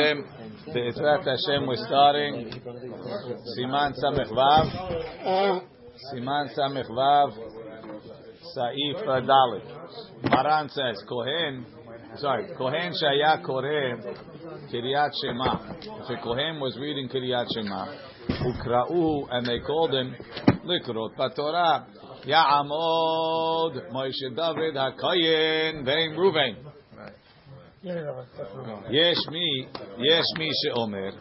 Be'ezrat Hashem, we're starting Siman Samech Vav. Siman Samech Vav. Saif Dalit. Maran says, Kohen, sorry, Kohen Shaya Koreh Kiryat Shema. If a Kohen was reading Kiryat Shema, Ukra'u, and they called him Likrot Patorah. Ya'amod Moshe David HaKoyen Vein Ruvain. Yes, me. Yes, me. Sheomer.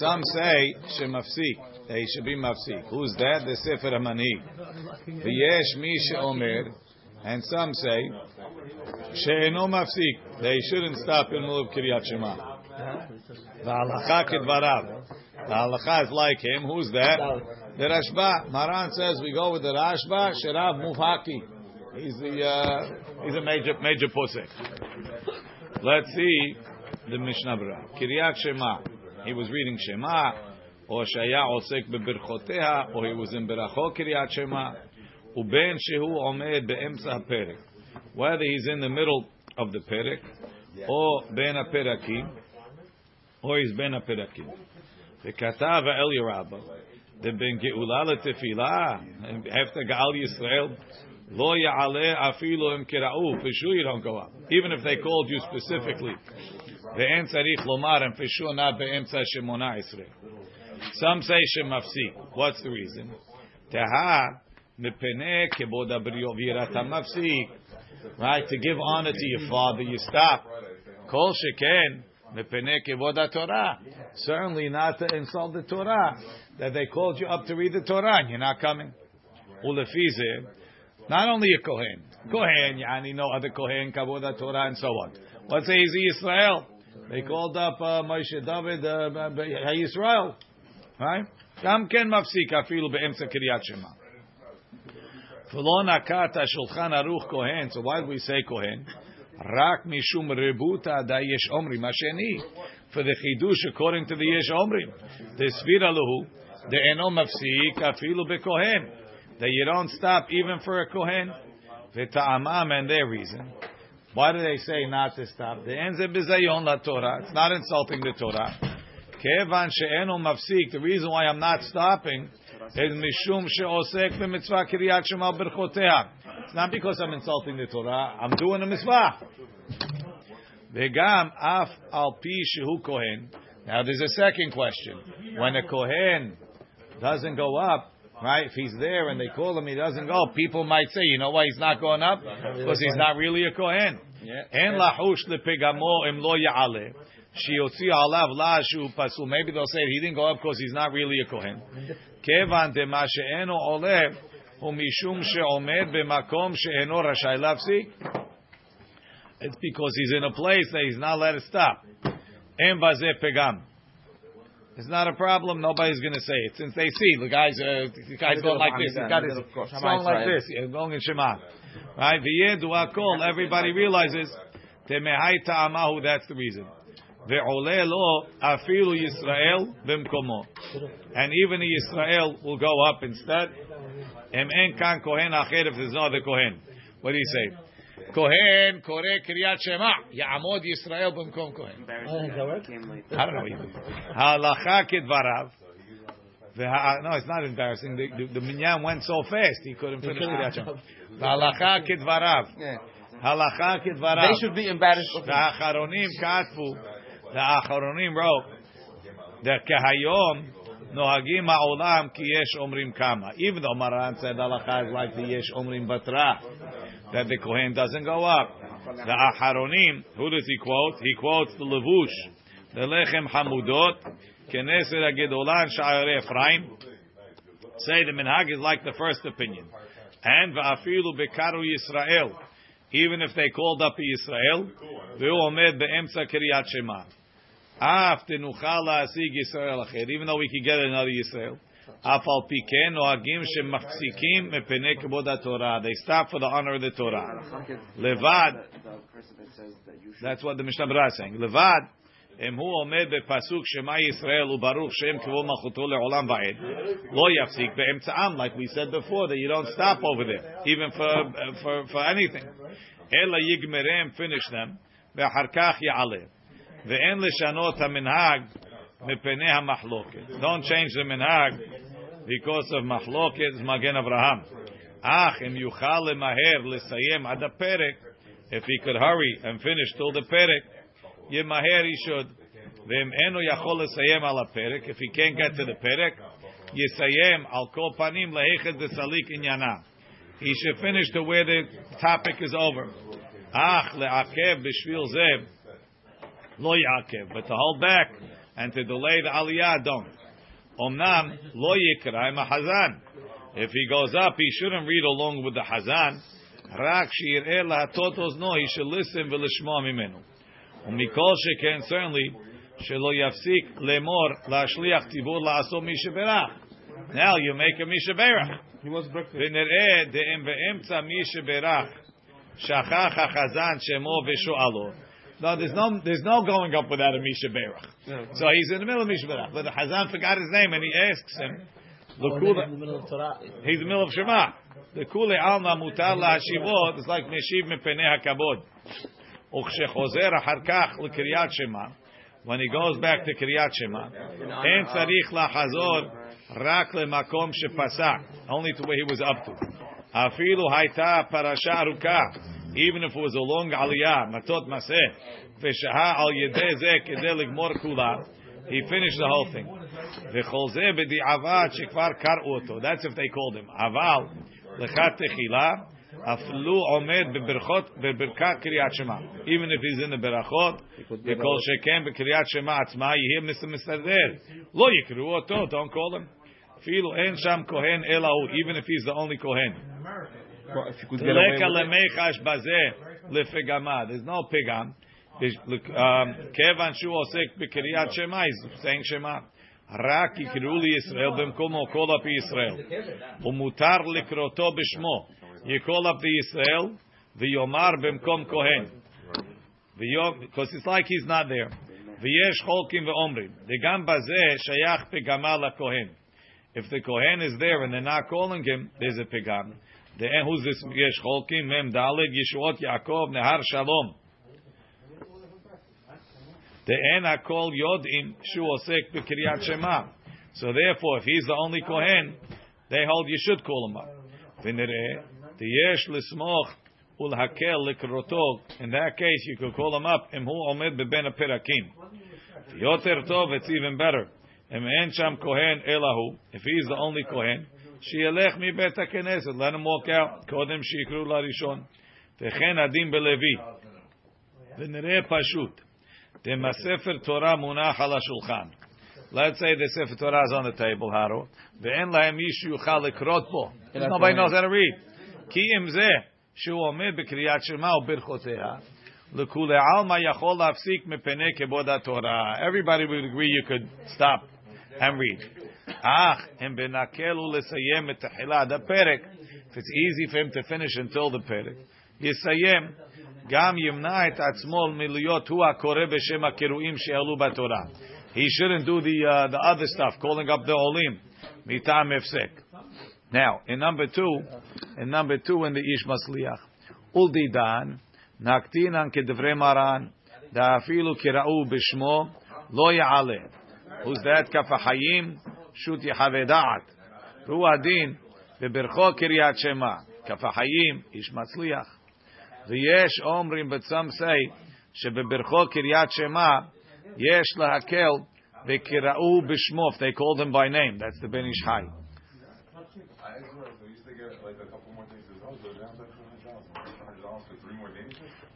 Some say shemafsik. They should be mafsik. Who's that? The Sefer HaManhig. Yes, me. Sheomer. And some say she'eno mafsik. They shouldn't stop in middle of Kiryat Shema. Va'alacha kedvarav. Va'alacha is like him. Who's that? The Rashba. Maran says we go with the Rashba. Sherav Mufaki. He's the uh, he's a major major posek. Let's see the Mishnah Berurah. Kiryat Shema. He was reading Shema, or Shaya Osek Bebirchoteha, or he was in Berachot Kiryat Shema. Uben Shehu Omed Be'emsa Perik. Whether he's in the middle of the Perik, or Ben Perakim, or he's Ben Perakim. וכתב האל ירבה, דבן גאולה לתפילה, after גאל Yisrael. Lo ya'ale afilo im kira'u. For sure you don't go up. Even if they called you specifically. Ve'en tzarich lomar and for sure not be'emtza shemona esrei. Some say shemafsi. What's the reason? Teha mepene kebod abriyo v'yirata mafsi. Right? To give honor to your father, you stop. Kol sheken mepene kevod Torah. Certainly not to insult the Torah. That they called you up to read the Torah and you're not coming. Ulefize not only a Kohen. Kohen, yani no other Kohen, Kavod Torah, and so on. Let's say he's Israel. They called up uh, Moshe David, uh, Israel. Right? גם כן מפסיק אפילו באמצע קריאת שמע. ולא נקט השולחן ערוך כהן, so why do we say כהן? רק משום רבותא דה יש אומרים השני. For the chidush according to the yesh אומרים. דסבירה להו, דאינו מפסיק אפילו בכהן. That you don't stop even for a kohen. V'ta'amam and their reason. Why do they say not to stop? The enze bizayon la Torah. It's not insulting the Torah. Kevan she'enu mafsik. The reason why I'm not stopping is mishum she'osek b'mitzvah kiryat shema berchotea. It's not because I'm insulting the Torah. I'm doing a mitzvah. V'gam af al pi shehu kohen. Now there's a second question. When a kohen doesn't go up, right? If he's there and they call him, he doesn't go. People might say, you know why he's not going up? Because he's not really a kohen. En lahush lepegamo im lo ya'ale. Shiotzi alav lashu pasul. Maybe they'll say he didn't go up because he's not really a kohen. Kevan de ma she'eno ole hu mishum she'omed b'makom she'eno rashai lafsik. It's because he's in a place that he's not allowed to stop. En bazeh pegam. It's not a problem. Nobody's going to say it since they see the guys. Uh, the guys going like this. The guys going like this. Yeah, going in Shema. Right? V'yedu akol. Everybody realizes temehai ta'amahu. That's the reason. Ve'oleh lo afilu Yisrael b'mkomo. And even the Yisrael will go up instead. Em en kan kohen acher if there's no other kohen. What do you say? Kohen kore kriyat shema ya'amod Yisrael b'mkom kohen. I don't know even. Halacha kedvarav. Uh, no, it's not embarrassing. The, the, the minyan went so fast he couldn't finish kriyat shema. Halacha kedvarav. Halacha kedvarav. They should be embarrassed. The acharonim katfu. The acharonim wrote that kehayom nohagim ha'olam ki yesh omrim kama. Even though Maran said halacha is like the yesh omrim batra that the Kohen doesn't go up. The Aharonim, who does he quote? He quotes the Levush, the Lechem Hamudot, Knesset HaGedolah Sha'are Ephraim. Say the Minhag is like the first opinion. And Va'afilu Bekaru Yisrael. Even if they called up Yisrael, Ve'u Omed Be'emsa Kiryat Shema. After Tenuchal Asig Yisrael Acher. Even though we could get another Yisrael. אף על פי כן נוהגים שמפסיקים מפני כבוד התורה. They stop for the honor of the Torah. לבד, that's what the Mishnah Berurah is saying. לבד, אם הוא עומד בפסוק שמע ישראל וברוך שם כבוד מלכותו לעולם ועד, לא יפסיק באמצעם, like we said before, that you don't stop over there, even for, for, for anything. אלא יגמרם, finish them, ואחר כך יעלה. ואין לשנות המנהג מפני המחלוקת. Don't change the minhag because of machloket Magen Avraham. Ach, im yuchal maher lesayem ad perek. If he could hurry and finish till the perek, yemaher he should. Vem eno yachol lesayem ala perek. If he can't get to the perek, yesayem al kol panim lehechet desalik inyana. He should finish to where the topic is over. Ach, le'akev b'shvil zeb. Lo yakev. but to hold back and to delay the aliyah, don't. Omnam lo yikra im hazan. If he goes up, he shouldn't read along with the hazan. Rak shir'eh lahatotos no, he should listen v'lishma mimenu. Umikol sheken certainly shelo yafsik lemor lashliach tibur la'aso mishaberach. Now you make a mishaberach. He wants breakfast. ונראה דאם באמצע מי שברך שכח החזן שמו ושואלו. No, there's no, there's no going up without a Misha Berach. Yeah. So he's in the middle of Misha Berach. But the Hazan forgot his name and he asks him, L'kula- in the middle of Torah. he's in the middle of Shema. The kule alma mutar la'ashivot is like meshiv mepenei hakabod. וכשחוזר אחר כך לקריאת שמע, when he goes back to קריאת שמע, אין צריך לחזור רק למקום שפסק, only to where he was up to. אפילו הייתה פרשה ארוכה, even if it was a long aliyah, matot maseh, v'shaha al yedeh zeh kedeh ligmor kula, he finished the whole thing. V'cholzeh b'di'avad shekvar kar'u That's if they called him. Aval, lechat techila, aflu omed b'birkat kriyat shema. Even if he's in the berachot, v'kol shekem b'kriyat shema atzma, you hear Mr. Mistader. Lo yikru oto, don't call him. Even if he's the only Kohen Well, if you could get away לקה with it. למיחש בזה לפגמה. There's no פגם. There's, um, כיוון שהוא עוסק בקריאת שמע, he's saying שמע. רק יקראו לישראל במקומו כל על פי ישראל. ומותר לקרותו בשמו. יקול על פי ישראל ויאמר במקום כהן. ויום- Because it's like he's not there. ויש חולקים ואומרים, וגם בזה שייך פגמה לכהן. If the Kohen is there and they're not calling him, there's a pegam. The who's this? Yesh Cholkim Mem Daled Yeshuot Yaakov Nehar Shalom. The En Hakol Yodim Shu Osek B'Kiryat Shema. So therefore, if he's the only Kohen, they hold you should call him up. V'nireh the Yesh Lismoch Ulhakel Likroto. In that case, you could call him up. Im Omed Beben Perakim. Yoter Tov, it's even better. Em en sham kohen elahu. If he's the only kohen, שילך מבית הכנסת, let him walk out, קודם שיקראו לראשון. וכן הדין בלוי. ונראה פשוט. אם הספר תורה מונח על השולחן. Let's say the Sefer Torah is on the table, הרו, ואין להם מישהו יוכל לקרות בו. Nobody knows how to read. כי אם זה שהוא עומד בקריאת שמע וברכותיה, לכולי עלמא יכול להפסיק מפני כבוד התורה. Everybody would agree you could stop and read. Ah, Ach, If it's easy for him to finish until the פרק. He shouldn't do the, uh, the other stuff, calling up the olim, Now, in number two, in number two, in the Ish Masliach, Uldidan, Naktinan kedivre Maran, Da'afilu kira'u b'shmo lo ya'ale. Who's that? Kaf HaChaim. פשוט יחווה דעת. והוא הדין בברכו קריית שמע, כף החיים, איש מצליח. ויש אומרים בצמסי שבברכו קריית שמע יש להקל וקראו בשמו, if they call them by name, that's the Ben Ish Hai.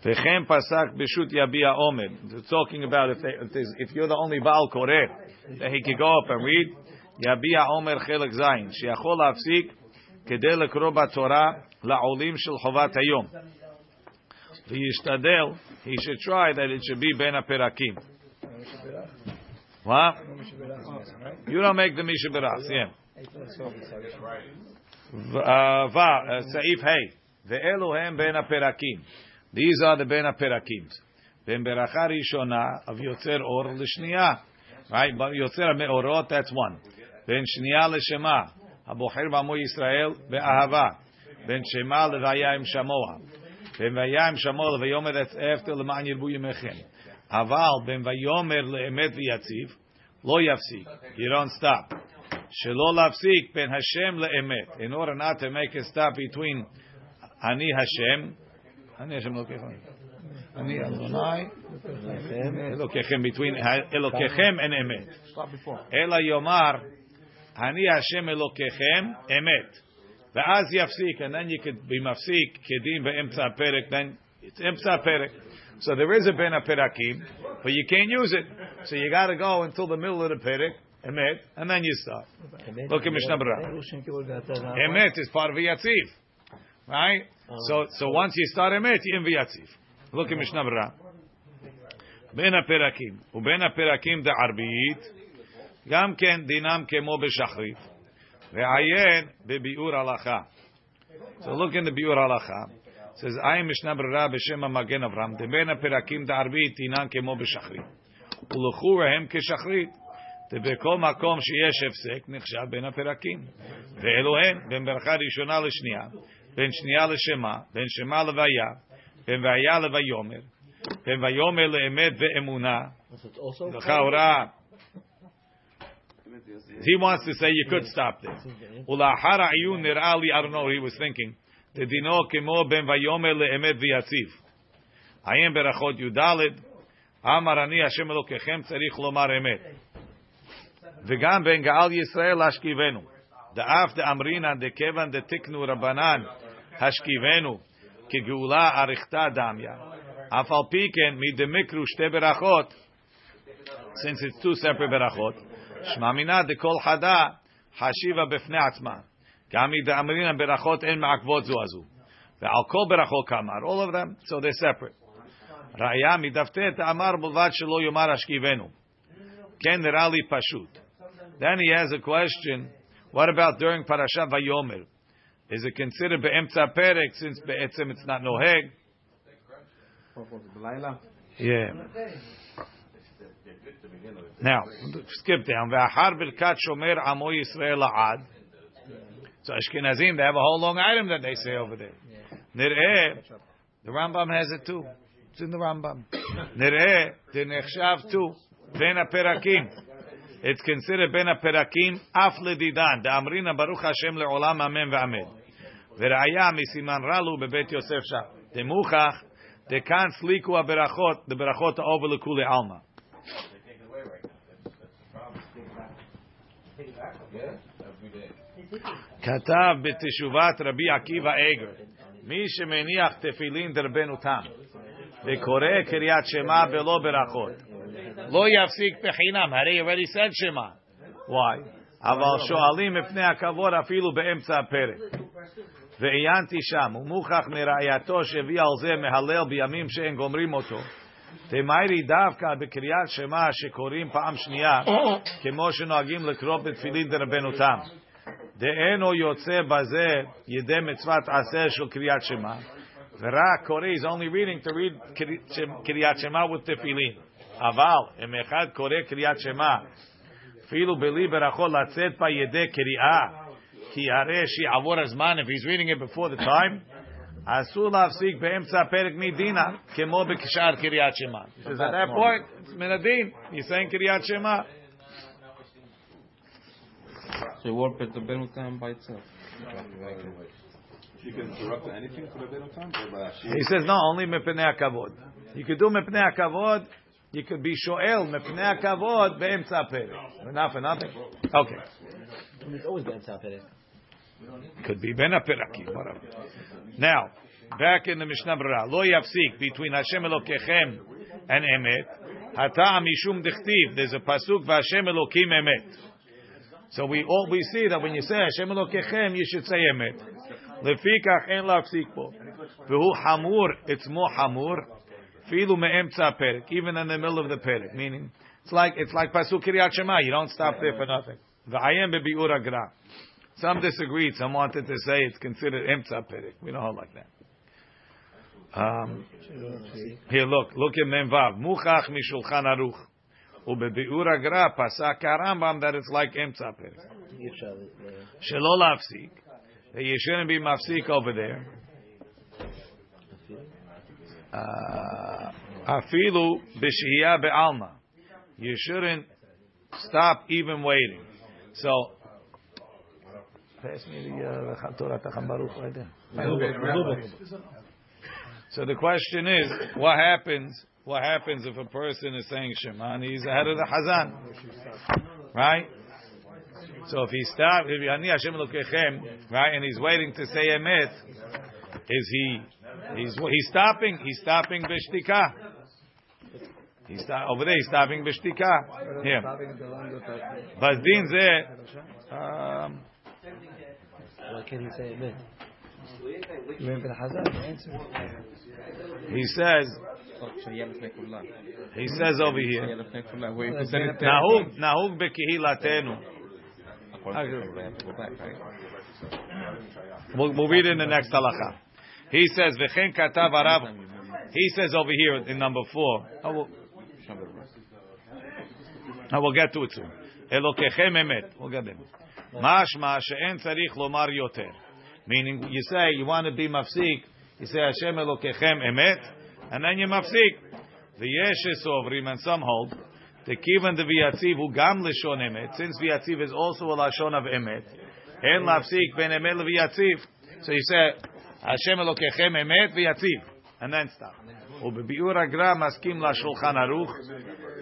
וכן פסק בשו"ת יביע אומר. They're talking about if, they, if, if you're the only Baal Koreh, that he could go up and read. יביע אומר חלק ז', שיכול להפסיק כדי לקרוא בתורה לעולים של חובת היום. וישתדל, he should try that it should be בין הפרקים. מה? You don't make the מי שברח, yeah. סעיף ה' ואלו הם בין הפרקים. These are the בין הפרקים. בין ברכה ראשונה, ויוצר אור לשנייה. Right? יוצר המאורות, that's one. בין שנייה לשמה, הבוחר בעמו ישראל באהבה. בין שמה לוויה עם שמוע. בין ויה עם שמוע לוויאמר that's after למען ירבו ימיכם. אבל בין ויאמר לאמת ויציב, לא יפסיק. You don't stop. שלא להפסיק בין השם לאמת. In order not to make a stop between אני השם, אני השם אלוקיכם. אני אדוני, אלוקיכם, between אלוקיכם and אמת. Stop before. אלא יאמר, Ani Hashem Elokechem Emet. ואז יפסיק, and then you could be מפסיק כדין באמצע הפרק, then it's אמצע הפרק. So there is a bena הפרקים, but you can't use it. So you got to go until the middle of the פרק, אמת, and then you start. Look at Mishnah Berurah. אמת is part of יציב, right? So, so once you start אמת, you're in ויציב. Look at Mishnah Berurah. בין הפרקים, ובין הפרקים דערבית, גם כן דינם כמו בשחרית, ועיין בביאור הלכה. So look in the ביאור הלכה. It says, עין משנה ברירה בשם המגן אברהם, דבין הפרקים דערבית דינם כמו בשחרית. ולכאורה הם כשחרית. ובכל מקום שיש הפסק נחשב בין הפרקים. ואלו הם, בין ברכה ראשונה לשנייה, בין שנייה לשמה, בין שמה לוויה, בין והיה לויאמר, בין ויאמר לאמת ואמונה, לכאורה. He wants to say you could stop there. ולאחר העיון נראה לי, I don't know what he was thinking, דדינו כמו בין ויאמר לאמת ויציב. עיין ברכות י"ד, אמר אני השם אלוקיכם צריך לומר אמת. וגם בין גאל ישראל להשכיבנו. דאף דאמרינן דכיוון דתקנו רבנן השכיבנו כגאולה אריכתא דמיא. אף על פי כן מדמקרו שתי ברכות, since it's two separate ברכות, שמע מינא דכל חדה חשיבה בפני עצמה. גם מדאמרינן ברכות אין מעכבות זו הזו. ועל כל ברכות כאמר, all of them, so they're separate. ראיה מדפתת אמר בלבד שלא יאמר השכיבנו. כן נראה לי פשוט. Then he has a question, what about during Parashat Vayomer? Is it considered be'emtza perek since be'etzem it's not noheg? בלילה? Yeah. Now, skip down. Ve'achar birkat shomer amo Yisrael la'ad. So Ashkenazim, they have a whole long item that they say over there. Nir'eh, the Rambam has it too. It's in the Rambam. Nir'eh, nechshav too. Ben perakim. It's considered ben perakim af ledidan. Da'amrina baruch Hashem le'olam amen ve'amen. וראיה מסימן רלו בבית יוסף שם. דמוכח, דכאן סליקו הברכות, the האובר לכולי עלמא. כתב בתשובת רבי עקיבא אגר, מי שמניח תפילין דרבנו תם, וקורא קריאת שמע בלא ברכות, לא יפסיק בחינם, הרי already said שמע. Why? אבל שואלים מפני הכבוד אפילו באמצע הפרק. ועיינתי שם, ומוכח מראייתו שהביא על זה מהלל בימים שאין גומרים אותו. תמיירי דווקא בקריאת שמע שקוראים פעם שנייה, כמו שנוהגים לקרוא בתפילין דרבנותם. דאינו יוצא בזה ידי מצוות עשה של קריאת שמע, ורק קורא, is only reading to read קריאת שמע with תפילין. אבל אם אחד קורא קריאת שמע, אפילו בלי ברכות לצאת בה ידי קריאה, כי הרי שיעבור הזמן, if he's reading it before the time, Asur lafsik be'emtza perek midina at that point it's minadin. He's saying shema. So you work time by itself. You can interrupt anything for the time? He says no, only mepnei kavod. You could do mepnei kavod. You could be shoel mepnei kavod be'emtza perek. Enough for nothing. Okay. It's always be'emtza. Could be ben aperakim, whatever. Now, back in the Mishnah Berurah, lo yafsik between Hashem Elokechem and Emet. Hata mishum dichtiv. There's a pasuk v'Hashem Elokim Emet. So we all we see that when you say Hashem Elokechem, you should say Emet. Lefikach en lafsik bo. V'hu hamur. It's more hamur. Filu me'emtza perek. Even in the middle of the perek. Meaning, it's like it's like pasuk Kiryat Shema. You don't stop there for nothing. V'ayem bebiur agra. Some disagreed. Some wanted to say it's considered emtza perek. We don't hold like that. Um, here, look, look at Memvav. Muchach mishulchan aruch. Ubebiur agra pasak Rambam that it's like emtza perek. Shelo lafsik. You shouldn't be mafsik over there. Uh, Afilu b'shihiyah be'alma. You shouldn't stop even waiting. So, the uh, Torah Tacham Baruch right there. So the question is, what happens? What happens if a person is saying Shema and he's ahead of the Hazan, right? So if he stops, if Ani Hashem Elokechem, right, and he's waiting to say Emet, is he? He's he's stopping. He's stopping b'shtika. He's stop, over there. He's stopping b'shtika. Here. But din zeh. Um, why can't he say amen? You the Hazard. He says, he says over here, Nahug, Nahug bekihilatenu. We'll, we'll read it in the next halacha. He says, He says over here in number four. I will, I will get to it soon. We'll get there. Mashma she'en tzarich lomar yoter. Meaning, you say you want to be mafsik. You say Hashem Elokechem emet, and then you mafsik. V'yesh esovrim, and some hold. Tekivan de v'yatziv hu gam lishon emet. Since v'yatziv is also a lashon of emet, en mafsik ben emet v'yatziv. So you say Hashem Elokechem emet v'yatziv, and then stop. ובביאור הגר"א מסכים לשולחן ערוך,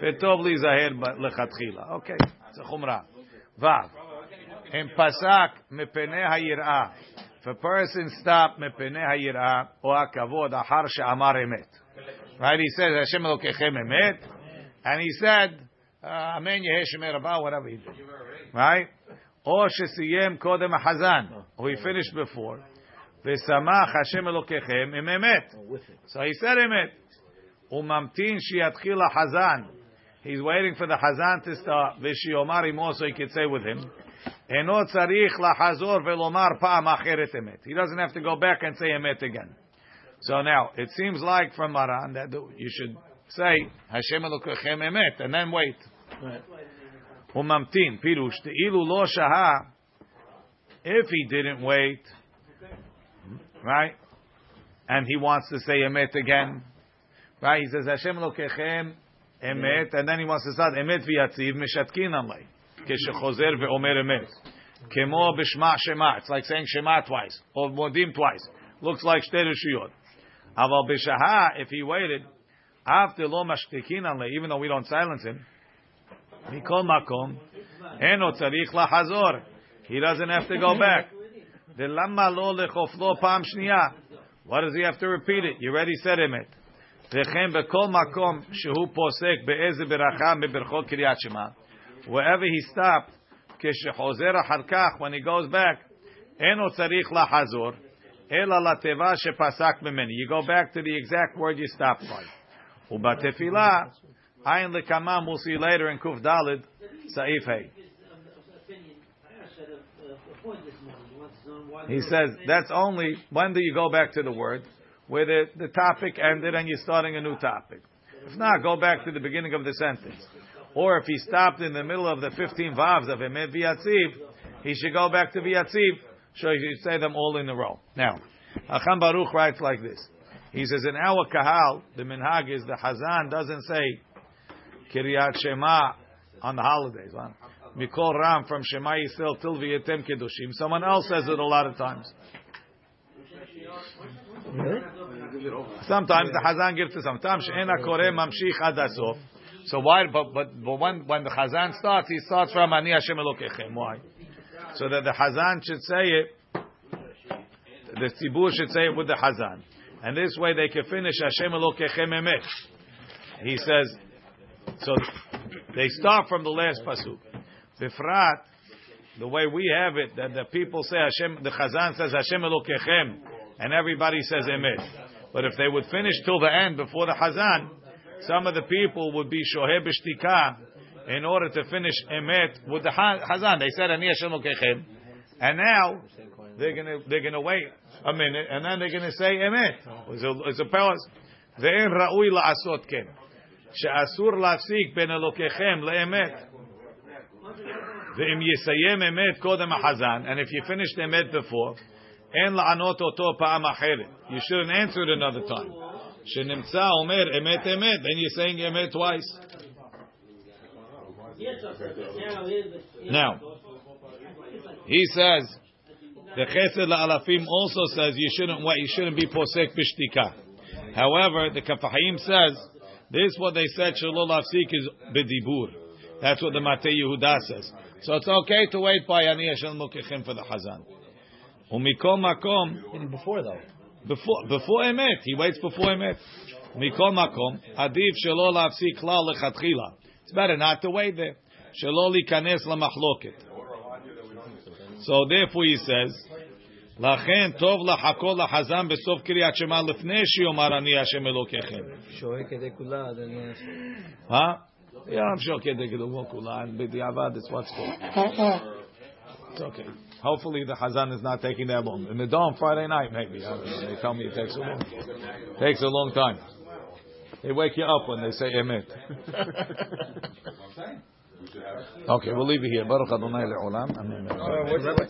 וטוב להיזהר ב- לכתחילה. אוקיי, זה חומרה. ו' אם פסק מפני היראה, if a person stop מפני היראה, או הכבוד אחר שאמר אמת. Right, he says, השם אלוקיכם אמת, and he said, uh, אמן יהא שמי רבה, whatever he did. Right? או שסיים קודם החזן, or he finished before, ושמח השם אלוקיכם עם אמת. Oh, with it. So he said emet. Umamtin shiatchil hazan. He's waiting for the hazan to start. V'shiyomar him also he could say with him. Eno tzarich lahazor velomar pa'am acheret emet. He doesn't have to go back and say emet again. So now, it seems like from Maran that you should say Hashem Elokechem emet and then wait. Umamtin pirush te'ilu lo shaha. If he didn't wait, right, and he wants to say emet again, right? He says Hashem lokechem emet, and then he wants to start emet v'yatziv mishatkin alay keshechozer ve'omer emet kemo b'shma shema. It's like saying shema twice or modim twice. Looks like shtei reshuyot. Aval b'shaha, if he waited after lo mashtikin alay, even though we don't silence him, mikol makom eno tzarich lahazor. He doesn't have to go back. Delama lo lechoflo pam shniya. Why does he have to repeat it? You already said emet. וכן בכל מקום שהוא פוסק באיזה ברכה מברכות קריאת שמע, wherever he stopped, כשחוזר אחר כך, when he goes back, אינו צריך לחזור, אלא לתיבה שפסק ממני. You go back to the exact word you stopped by. ובתפילה, עין לקמם, we'll see later in קד, סעיף ה'. He says that's only when do you go back to the word where the, the topic ended and you're starting a new topic. If not, go back to the beginning of the sentence. Or if he stopped in the middle of the 15 vavs of Emet V'yatziv, he should go back to V'yatziv, so he should say them all in a row. Now, Acham Baruch writes like this. He says, in our kahal, the minhag is the Hazan doesn't say Kiryat Shema on the holidays. Huh? Mikol Ram from Shema Yisrael till V'yetem Kedushim. Someone else says it a lot of times. Sometimes the Hazan gives it. sometimes She'ena Koreh Mamshich Ad Asof. So why? But but but when when the Hazan starts, he starts from Ani Hashem Elokechem. Why? So that the Hazan should say it. The Tzibur should say it with the Hazan, and this way they can finish Hashem Elokechem Emet. He says. So they start from the last pasuk. Bifrat, the way we have it, that the people say Hashem, the Chazan says Hashem Elokechem, and everybody says Emet. But if they would finish till the end before the Hazan, some of the people would be Shohe B'shtika in order to finish Emet with the Ha- Hazan. They said Ani Hashem Elokechem, and now they're gonna they're gonna wait a minute, and then they're gonna say Emet. It's a, it's a palace. ואין ראוי לעשות כן. שאסור להפסיק בין אלוקיכם לאמת. ואם יסיים אמת קודם החזן, and if you finished אמת before, אין לענות אותו פעם אחרת. You shouldn't answer it another time. Shenemtza Omer Emet Emet. Then you're saying Emet twice. Now, he says the Chesed laAlafim also says you shouldn't what you shouldn't be posek bishtika. However, the Kaf HaChaim says this what they said shalol afsik is bedibur. That's what the Matei Yehuda says. So it's okay to wait by Ani Hashem Mukechim for the Hazan. Umikom makom. Before though before, before Emet, he waits before Emet. Mikol makom, adif shelo lafsik klal lechatchila. It's better not to wait there. Shelo likanes lamachloket. So therefore he says, לכן טוב לחכות לחזן בסוף קריאת שמע לפני שיאמר אני השם אלוקיכם. שוהה כדי כולה, אדוני. Huh? Yeah, I'm sure כדי גדול כולה, and בדיעבד it's what's called. It's okay. Hopefully the Hazan is not taking that long. In the dawn Friday night, maybe. I don't know. They tell me it takes a long, takes a long time. They wake you up when they say Emet. okay, we'll leave it here. Baruch Adonai le'olam. Amen. Uh,